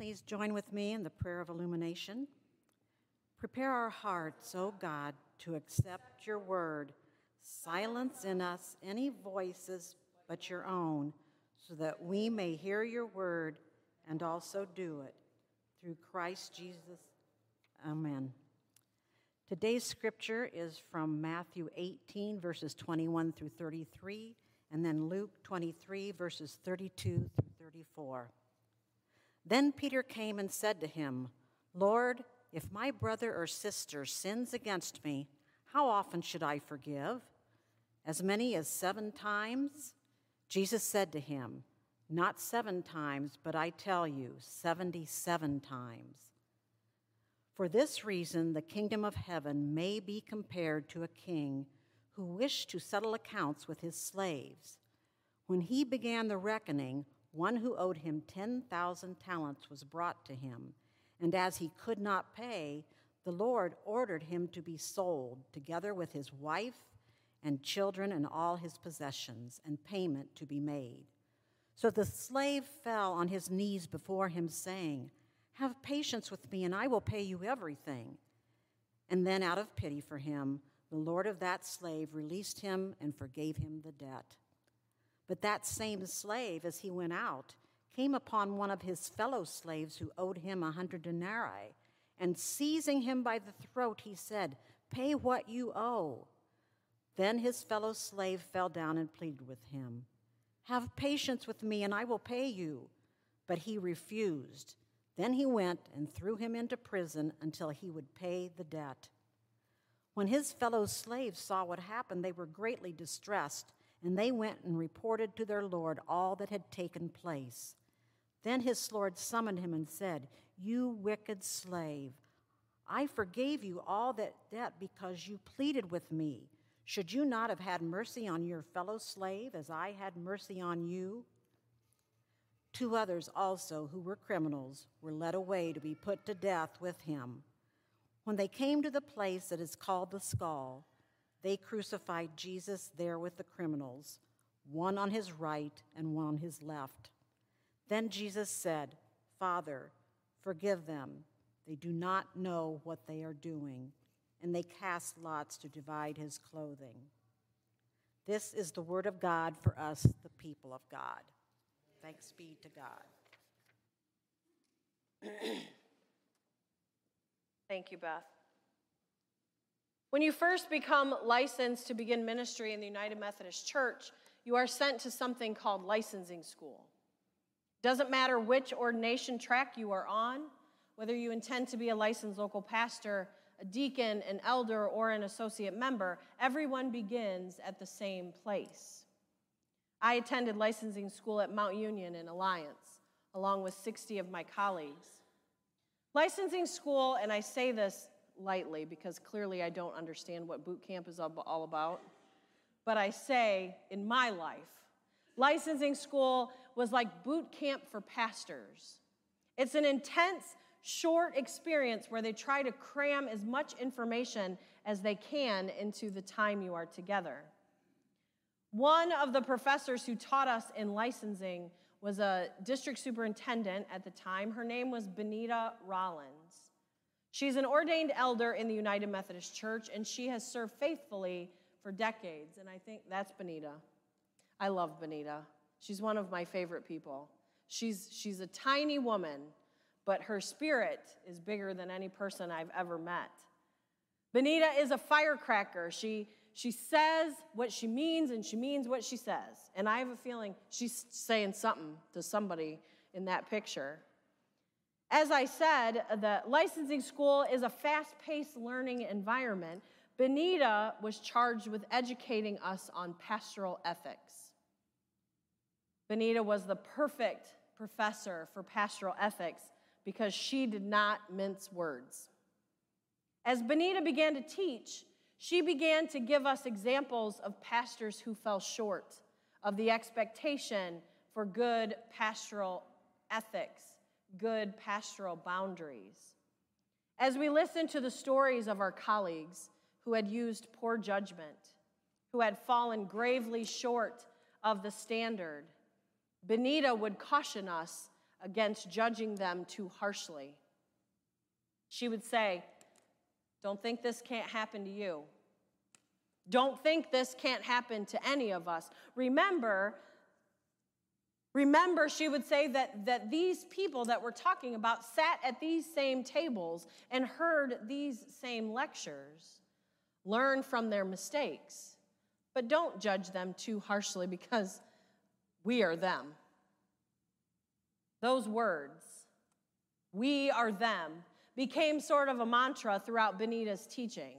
please join with me in the prayer of illumination? Prepare our hearts, O God, to accept your word. Silence in us any voices but your own, so that we may hear your word and also do it. Through Christ Jesus. Amen. Today's scripture is from Matthew 18, verses 21 through 33, and then Luke 23, verses 32 through 34. Then Peter came and said to him, Lord, if my brother or sister sins against me, how often should I forgive? As many as seven times? Jesus said to him, Not seven times, but I tell you, 77 times. For this reason, the kingdom of heaven may be compared to a king who wished to settle accounts with his slaves. When he began the reckoning, one who owed him 10,000 talents was brought to him, and as he could not pay, the Lord ordered him to be sold, together with his wife and children and all his possessions, and payment to be made. So the slave fell on his knees before him, saying, have patience with me, and I will pay you everything. And then, out of pity for him, the Lord of that slave released him and forgave him the debt. But that same slave, as he went out, came upon one of his fellow slaves who owed him a hundred denarii, and seizing him by the throat, he said, Pay what you owe. Then his fellow slave fell down and pleaded with him, Have patience with me, and I will pay you. But he refused. Then he went and threw him into prison until he would pay the debt. When his fellow slaves saw what happened, they were greatly distressed, and they went and reported to their Lord all that had taken place. Then his Lord summoned him and said, You wicked slave, I forgave you all that debt because you pleaded with me. Should you not have had mercy on your fellow slave as I had mercy on you? Two others also, who were criminals, were led away to be put to death with him. When they came to the place that is called the skull, they crucified Jesus there with the criminals, one on his right and one on his left. Then Jesus said, Father, forgive them. They do not know what they are doing. And they cast lots to divide his clothing. This is the word of God for us, the people of God. Thanks be to God. Thank you, Beth. When you first become licensed to begin ministry in the United Methodist Church, you are sent to something called licensing school. Doesn't matter which ordination track you are on, whether you intend to be a licensed local pastor, a deacon, an elder, or an associate member, everyone begins at the same place. I attended licensing school at Mount Union in Alliance, along with 60 of my colleagues. Licensing school, and I say this lightly because clearly I don't understand what boot camp is all about, but I say in my life, licensing school was like boot camp for pastors. It's an intense, short experience where they try to cram as much information as they can into the time you are together. One of the professors who taught us in licensing was a district superintendent at the time. Her name was Benita Rollins. She's an ordained elder in the United Methodist Church, and she has served faithfully for decades. And I think that's Benita. I love Benita. She's one of my favorite people. She's, she's a tiny woman, but her spirit is bigger than any person I've ever met. Benita is a firecracker. She, she says what she means and she means what she says. And I have a feeling she's saying something to somebody in that picture. As I said, the licensing school is a fast paced learning environment. Benita was charged with educating us on pastoral ethics. Benita was the perfect professor for pastoral ethics because she did not mince words. As Benita began to teach, she began to give us examples of pastors who fell short of the expectation for good pastoral ethics, good pastoral boundaries. As we listen to the stories of our colleagues who had used poor judgment, who had fallen gravely short of the standard, Benita would caution us against judging them too harshly. She would say, Don't think this can't happen to you. Don't think this can't happen to any of us. Remember, remember, she would say that, that these people that we're talking about sat at these same tables and heard these same lectures. Learn from their mistakes, but don't judge them too harshly because we are them. Those words, we are them, became sort of a mantra throughout Benita's teaching.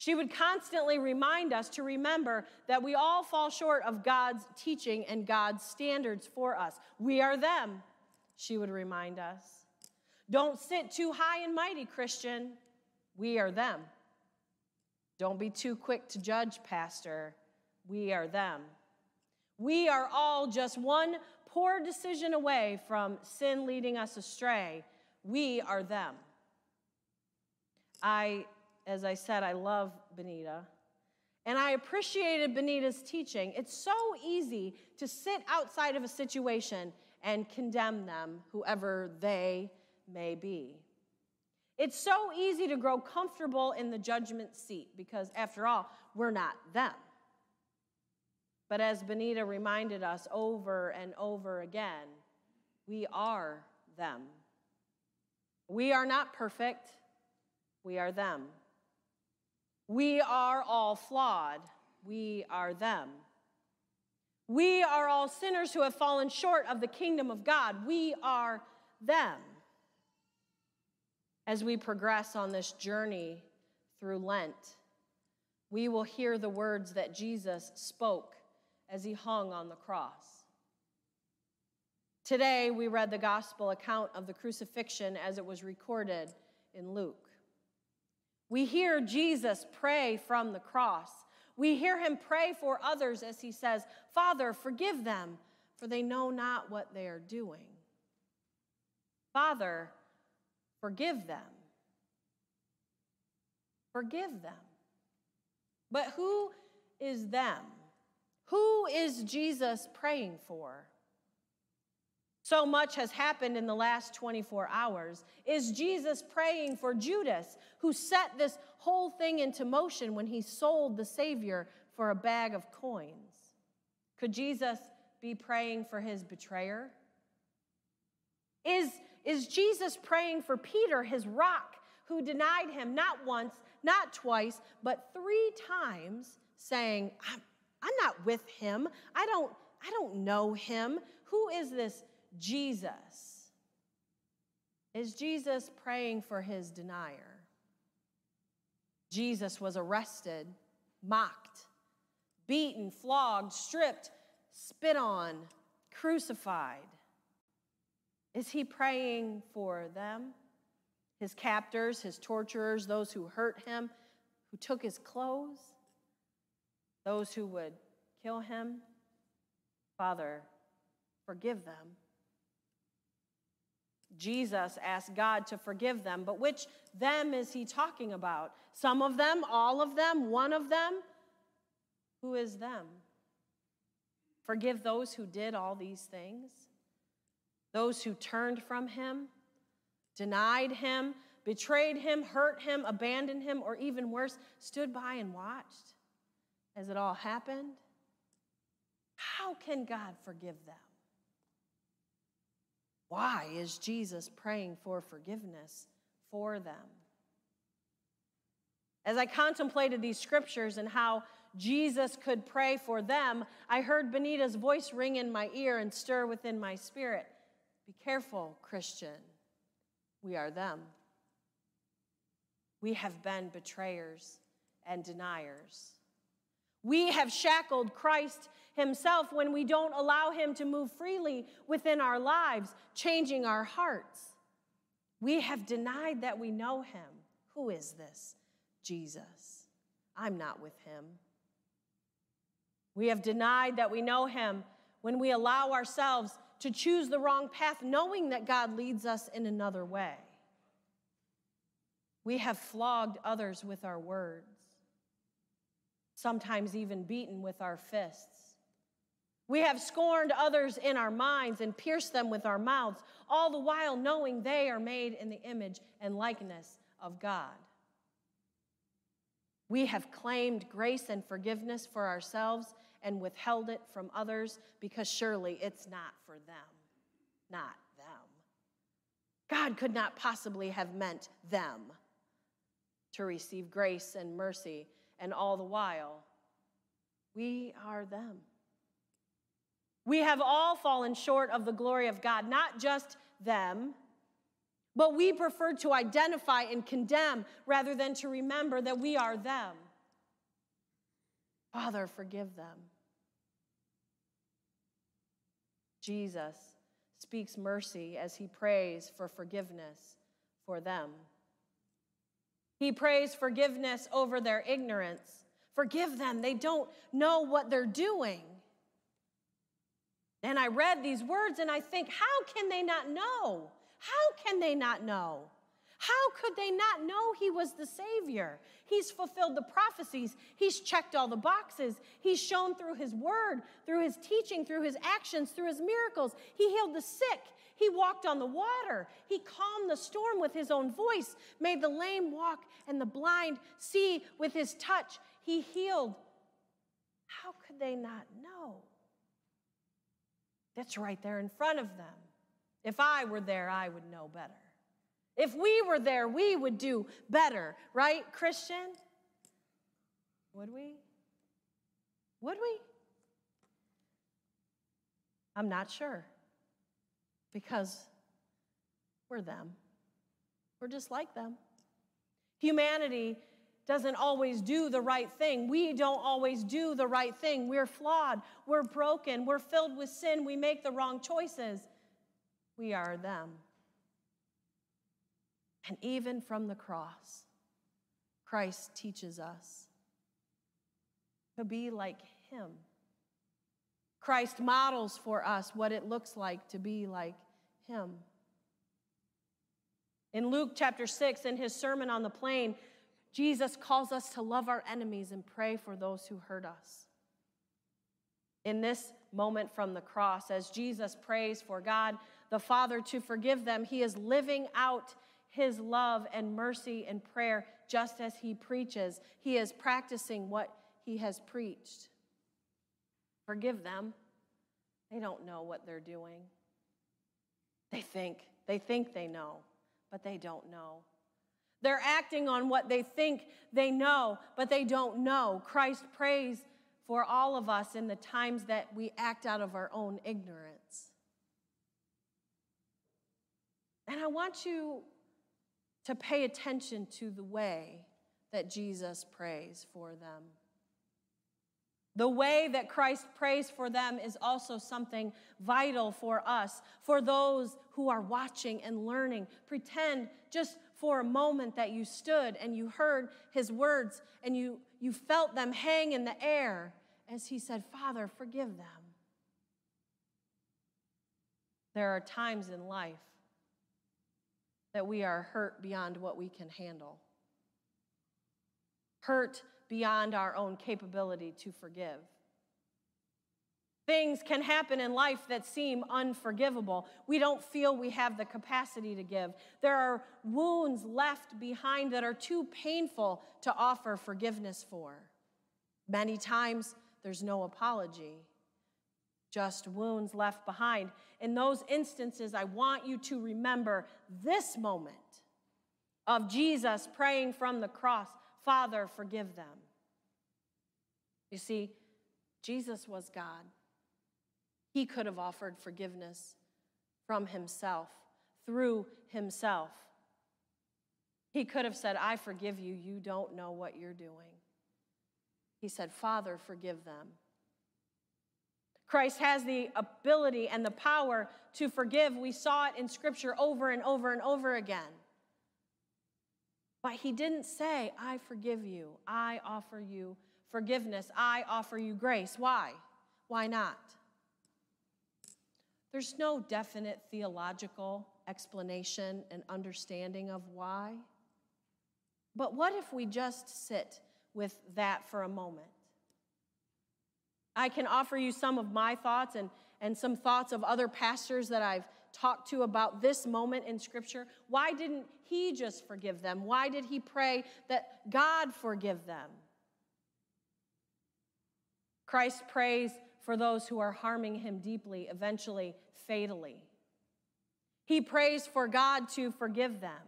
She would constantly remind us to remember that we all fall short of God's teaching and God's standards for us. We are them, she would remind us. Don't sit too high and mighty, Christian. We are them. Don't be too quick to judge, Pastor. We are them. We are all just one poor decision away from sin leading us astray. We are them. I as I said, I love Benita. And I appreciated Benita's teaching. It's so easy to sit outside of a situation and condemn them, whoever they may be. It's so easy to grow comfortable in the judgment seat because, after all, we're not them. But as Benita reminded us over and over again, we are them. We are not perfect, we are them. We are all flawed. We are them. We are all sinners who have fallen short of the kingdom of God. We are them. As we progress on this journey through Lent, we will hear the words that Jesus spoke as he hung on the cross. Today, we read the gospel account of the crucifixion as it was recorded in Luke. We hear Jesus pray from the cross. We hear him pray for others as he says, Father, forgive them, for they know not what they are doing. Father, forgive them. Forgive them. But who is them? Who is Jesus praying for? So much has happened in the last 24 hours. Is Jesus praying for Judas, who set this whole thing into motion when he sold the Savior for a bag of coins? Could Jesus be praying for his betrayer? Is, is Jesus praying for Peter, his rock, who denied him not once, not twice, but three times, saying, I'm, I'm not with him. I don't, I don't know him. Who is this Jesus? Is Jesus praying for his denier? Jesus was arrested, mocked, beaten, flogged, stripped, spit on, crucified. Is he praying for them? His captors, his torturers, those who hurt him, who took his clothes, those who would kill him? Father, forgive them. Jesus asked God to forgive them, but which them is he talking about? Some of them, all of them, one of them? Who is them? Forgive those who did all these things, those who turned from him, denied him, betrayed him, hurt him, abandoned him, or even worse, stood by and watched as it all happened. How can God forgive them? Why is Jesus praying for forgiveness for them? As I contemplated these scriptures and how Jesus could pray for them, I heard Benita's voice ring in my ear and stir within my spirit. Be careful, Christian. We are them. We have been betrayers and deniers. We have shackled Christ Himself when we don't allow Him to move freely within our lives, changing our hearts. We have denied that we know Him. Who is this? Jesus. I'm not with Him. We have denied that we know Him when we allow ourselves to choose the wrong path, knowing that God leads us in another way. We have flogged others with our words sometimes even beaten with our fists. We have scorned others in our minds and pierced them with our mouths, all the while knowing they are made in the image and likeness of God. We have claimed grace and forgiveness for ourselves and withheld it from others because surely it's not for them. Not them. God could not possibly have meant them to receive grace and mercy, and all the while, we are them. We have all fallen short of the glory of God, not just them, but we prefer to identify and condemn rather than to remember that we are them. Father, forgive them. Jesus speaks mercy as he prays for forgiveness for them. He prays forgiveness over their ignorance. Forgive them, they don't know what they're doing. And I read these words and I think, how can they not know? How can they not know? How could they not know he was the Savior? He's fulfilled the prophecies. He's checked all the boxes. He's shown through his word, through his teaching, through his actions, through his miracles. He healed the sick. He walked on the water. He calmed the storm with his own voice, made the lame walk and the blind see with his touch. He healed. How could they not know? That's right there in front of them. If I were there, I would know better. If we were there, we would do better, right, Christian? Would we? Would we? I'm not sure because we're them. We're just like them. Humanity doesn't always do the right thing. We don't always do the right thing. We're flawed. We're broken. We're filled with sin. We make the wrong choices. We are them. And even from the cross, Christ teaches us to be like him. Christ models for us what it looks like to be like him. In Luke chapter 6, in his Sermon on the Plain, Jesus calls us to love our enemies and pray for those who hurt us. In this moment from the cross, as Jesus prays for God the Father to forgive them, he is living out his love and mercy and prayer just as he preaches. He is practicing what he has preached. Forgive them. They don't know what they're doing. They think, they think they know, but they don't know. They're acting on what they think they know, but they don't know. Christ prays for all of us in the times that we act out of our own ignorance. And I want you to pay attention to the way that Jesus prays for them. The way that Christ prays for them is also something vital for us, for those who are watching and learning. Pretend just for a moment that you stood and you heard his words and you, you felt them hang in the air as he said, Father, forgive them. There are times in life that we are hurt beyond what we can handle, hurt beyond our own capability to forgive. Things can happen in life that seem unforgivable. We don't feel we have the capacity to give. There are wounds left behind that are too painful to offer forgiveness for. Many times, there's no apology just wounds left behind. In those instances, I want you to remember this moment of Jesus praying from the cross Father, forgive them. You see, Jesus was God. He could have offered forgiveness from himself, through himself. He could have said, I forgive you. You don't know what you're doing. He said, Father, forgive them. Christ has the ability and the power to forgive. We saw it in Scripture over and over and over again. But he didn't say, I forgive you. I offer you forgiveness. I offer you grace. Why? Why not? There's no definite theological explanation and understanding of why. But what if we just sit with that for a moment? I can offer you some of my thoughts and, and some thoughts of other pastors that I've talked to about this moment in Scripture. Why didn't he just forgive them? Why did he pray that God forgive them? Christ prays for those who are harming him deeply, eventually fatally. He prays for God to forgive them.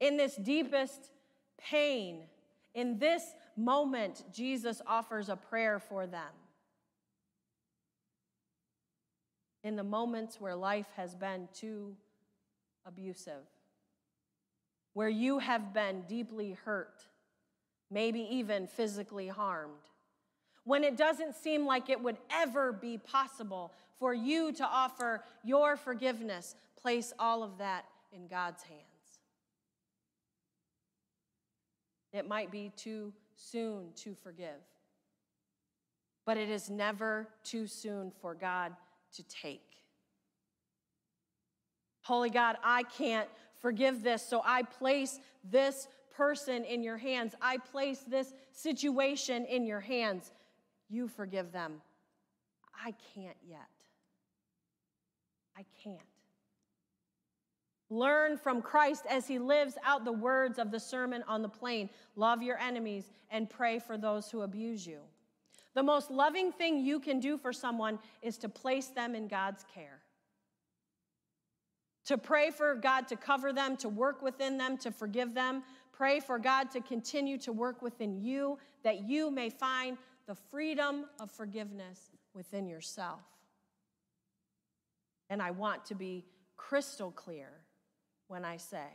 In this deepest pain, in this moment, Jesus offers a prayer for them. In the moments where life has been too abusive, where you have been deeply hurt, maybe even physically harmed, when it doesn't seem like it would ever be possible for you to offer your forgiveness, place all of that in God's hands. It might be too soon to forgive, but it is never too soon for God to take. Holy God, I can't forgive this, so I place this person in your hands. I place this situation in your hands. You forgive them. I can't yet. I can't. Learn from Christ as he lives out the words of the Sermon on the Plain love your enemies and pray for those who abuse you. The most loving thing you can do for someone is to place them in God's care. To pray for God to cover them, to work within them, to forgive them. Pray for God to continue to work within you that you may find the freedom of forgiveness within yourself. And I want to be crystal clear when I say,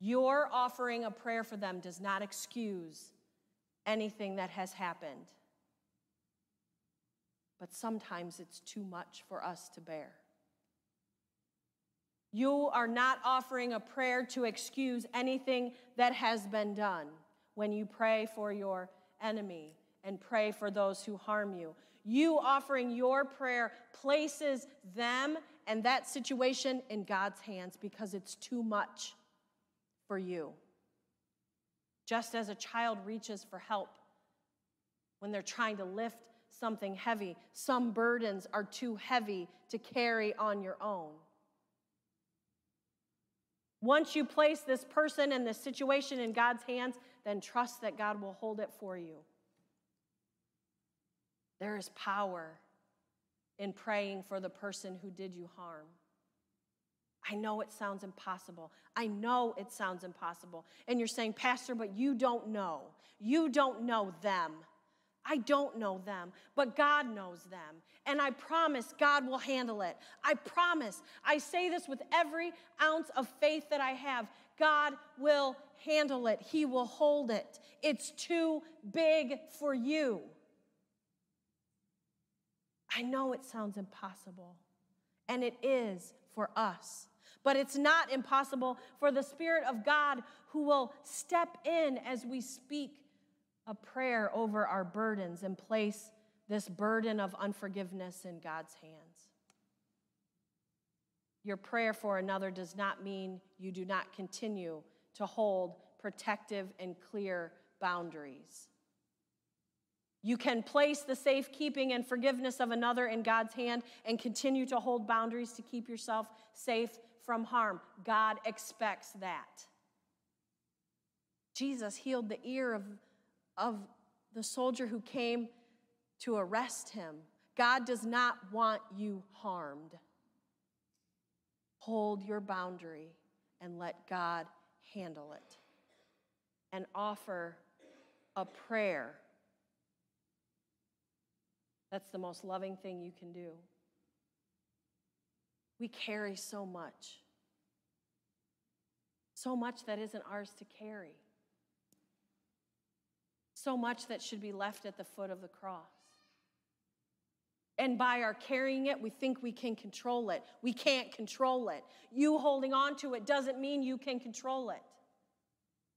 your offering a prayer for them does not excuse anything that has happened. But sometimes it's too much for us to bear. You are not offering a prayer to excuse anything that has been done when you pray for your enemy and pray for those who harm you. You offering your prayer places them and that situation in God's hands because it's too much for you. Just as a child reaches for help when they're trying to lift something heavy, some burdens are too heavy to carry on your own. Once you place this person and this situation in God's hands, then trust that God will hold it for you. There is power in praying for the person who did you harm. I know it sounds impossible. I know it sounds impossible. And you're saying, Pastor, but you don't know. You don't know them. I don't know them, but God knows them. And I promise God will handle it. I promise. I say this with every ounce of faith that I have. God will handle it, He will hold it. It's too big for you. I know it sounds impossible, and it is for us. But it's not impossible for the Spirit of God who will step in as we speak a prayer over our burdens and place this burden of unforgiveness in God's hands. Your prayer for another does not mean you do not continue to hold protective and clear boundaries. You can place the safekeeping and forgiveness of another in God's hand and continue to hold boundaries to keep yourself safe from harm. God expects that. Jesus healed the ear of, of the soldier who came to arrest him. God does not want you harmed. Hold your boundary and let God handle it. And offer a prayer. That's the most loving thing you can do. We carry so much, so much that isn't ours to carry, so much that should be left at the foot of the cross. And by our carrying it, we think we can control it. We can't control it. You holding on to it doesn't mean you can control it.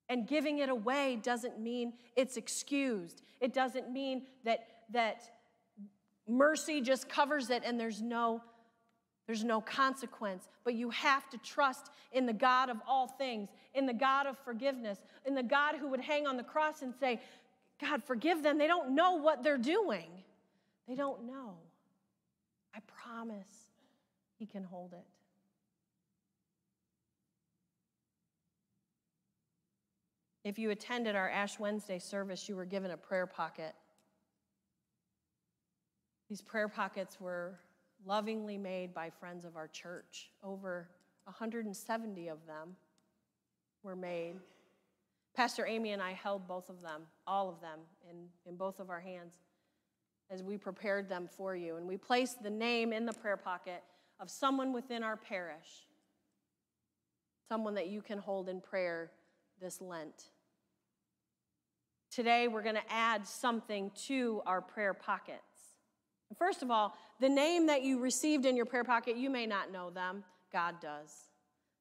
And giving it away doesn't mean it's excused. It doesn't mean that, that mercy just covers it and there's no there's no consequence, but you have to trust in the God of all things, in the God of forgiveness, in the God who would hang on the cross and say, God, forgive them. They don't know what they're doing. They don't know. I promise He can hold it. If you attended our Ash Wednesday service, you were given a prayer pocket. These prayer pockets were lovingly made by friends of our church. Over 170 of them were made. Pastor Amy and I held both of them, all of them, in, in both of our hands as we prepared them for you. And we placed the name in the prayer pocket of someone within our parish, someone that you can hold in prayer this Lent. Today, we're going to add something to our prayer pockets. First of all, the name that you received in your prayer pocket, you may not know them, God does.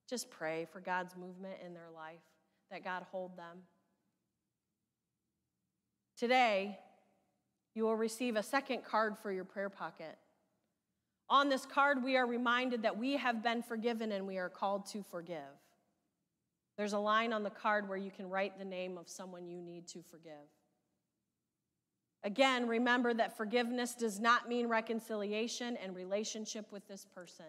Just pray for God's movement in their life, that God hold them. Today, you will receive a second card for your prayer pocket. On this card, we are reminded that we have been forgiven and we are called to forgive. There's a line on the card where you can write the name of someone you need to forgive. Again, remember that forgiveness does not mean reconciliation and relationship with this person.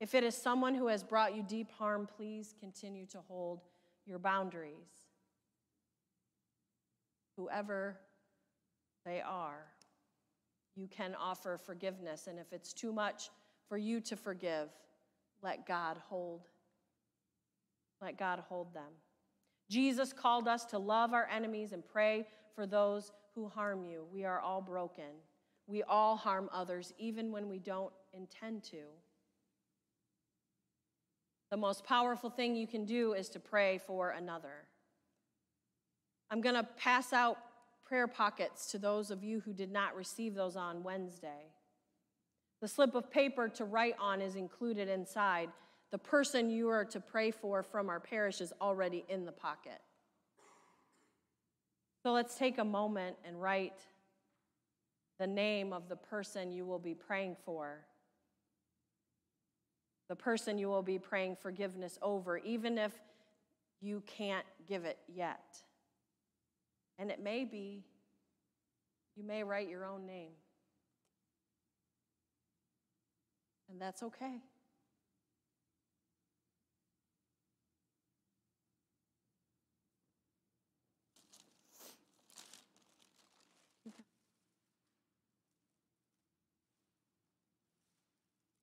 If it is someone who has brought you deep harm, please continue to hold your boundaries. Whoever they are, you can offer forgiveness. And if it's too much for you to forgive, let God hold let God hold them. Jesus called us to love our enemies and pray for those who harm you. We are all broken. We all harm others, even when we don't intend to. The most powerful thing you can do is to pray for another. I'm going to pass out prayer pockets to those of you who did not receive those on Wednesday. The slip of paper to write on is included inside the person you are to pray for from our parish is already in the pocket. So let's take a moment and write the name of the person you will be praying for, the person you will be praying forgiveness over, even if you can't give it yet. And it may be, you may write your own name. And that's okay.